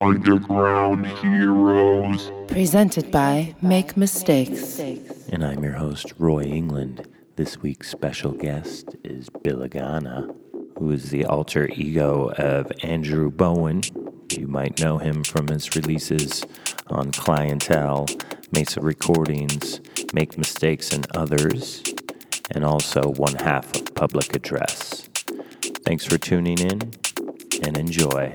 Underground Heroes. Presented by Make Mistakes. And I'm your host, Roy England. This week's special guest is Bilagáana, who is the alter ego of Andrew Bowen. You might know him from his releases on Clientele, Mesa Recordings, Make Mistakes, and others, and also one half of Public Address. Thanks for tuning in and enjoy.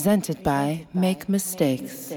Presented by Make Mistakes.